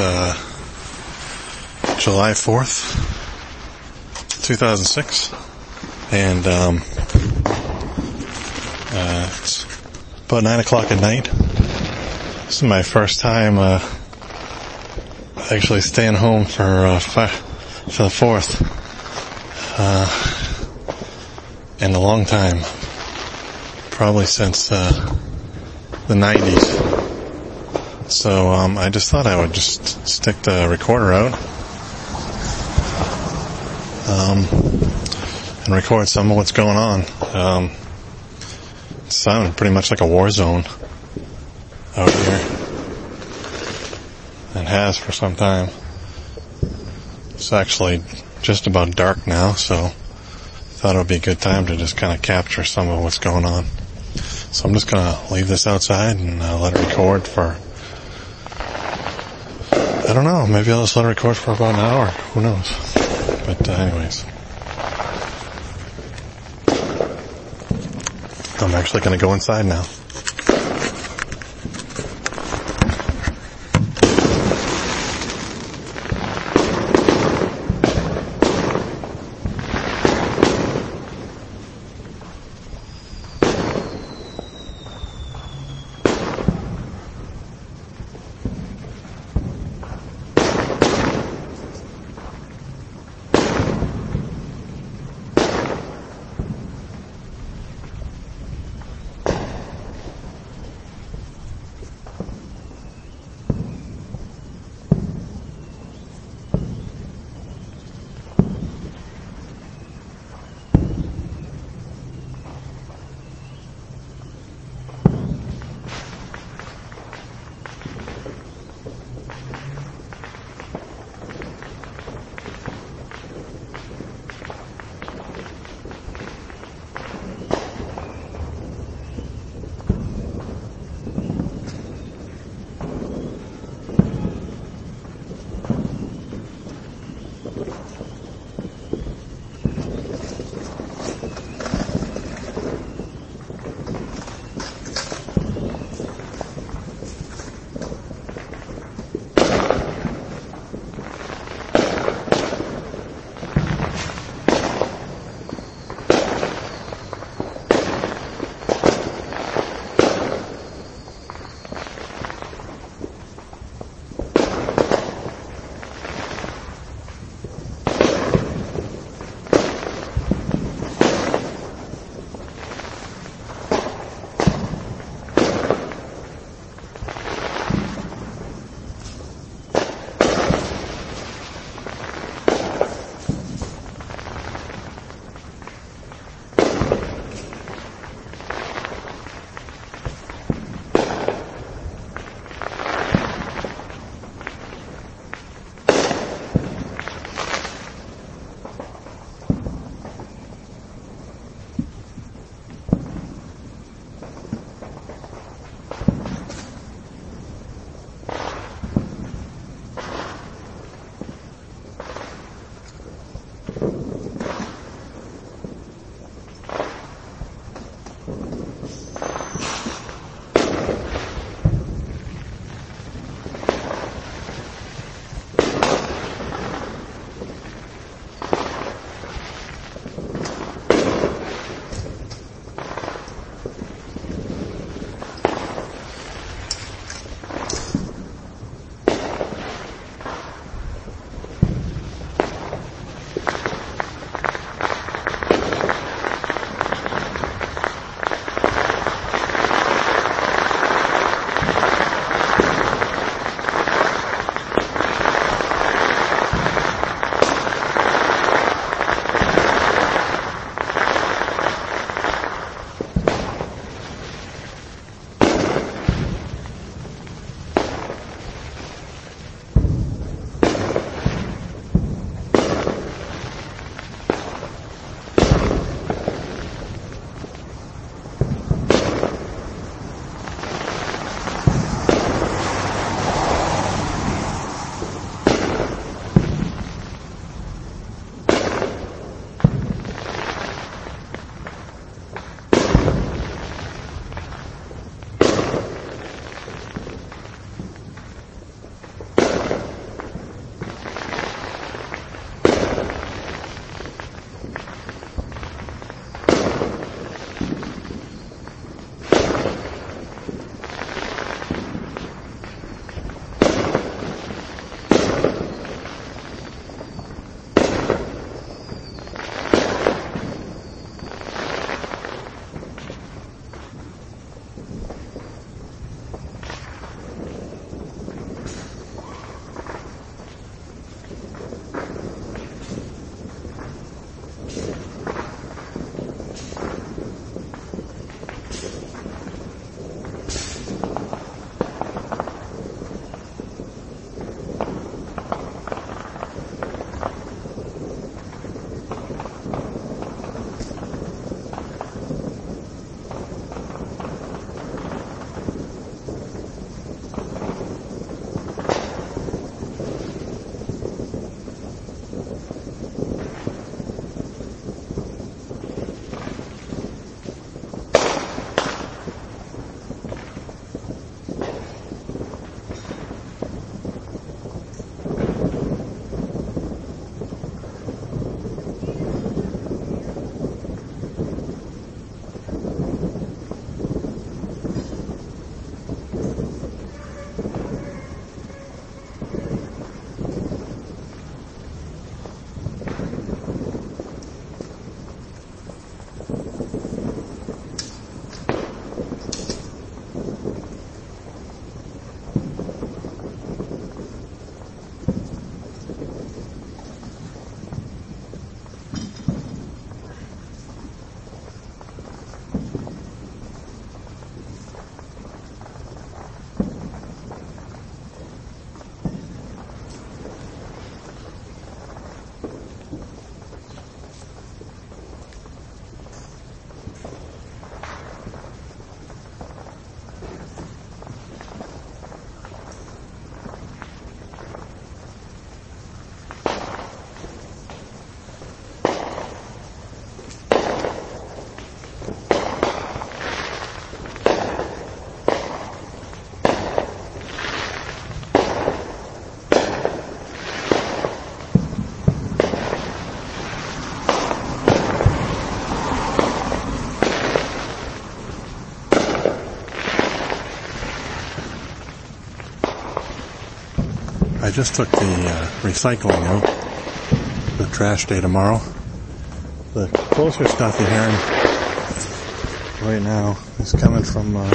uh, July 4th, 2006. And, um, uh, it's about 9 o'clock at night. This is my first time, uh, actually staying home for, uh, fi- for the 4th. Uh, in a long time. Probably since, uh, the 90s. So um, I just thought I would just stick the recorder out um, and record some of what's going on. Um, it sounded pretty much like a war zone out here, and has for some time. It's actually just about dark now, so I thought it would be a good time to just kind of capture some of what's going on. So I'm just gonna leave this outside and uh, let it record for I don't know. Maybe I'll just let it record for about an hour. Who knows? But uh, anyways. I'm actually going to go inside now. I just took the uh, recycling out, the trash day tomorrow. The closer stuff you're hearing right now is coming from uh,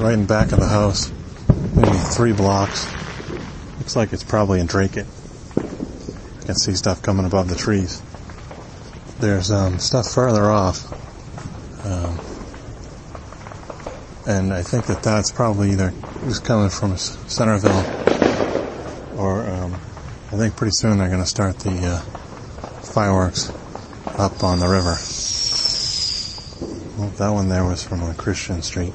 right in back of the house, maybe three blocks. Looks like it's probably in Dracut. You can see stuff coming above the trees. There's um, stuff further off. Um, and I think that that's probably either just coming from Centralville I think pretty soon they're going to start the uh, fireworks up on the river. Well, that one there was from uh, Christian Street.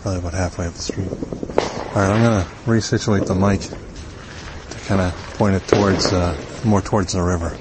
Probably about halfway up the street. Alright, I'm going to resituate the mic to kind of point it towards, uh, more towards the river.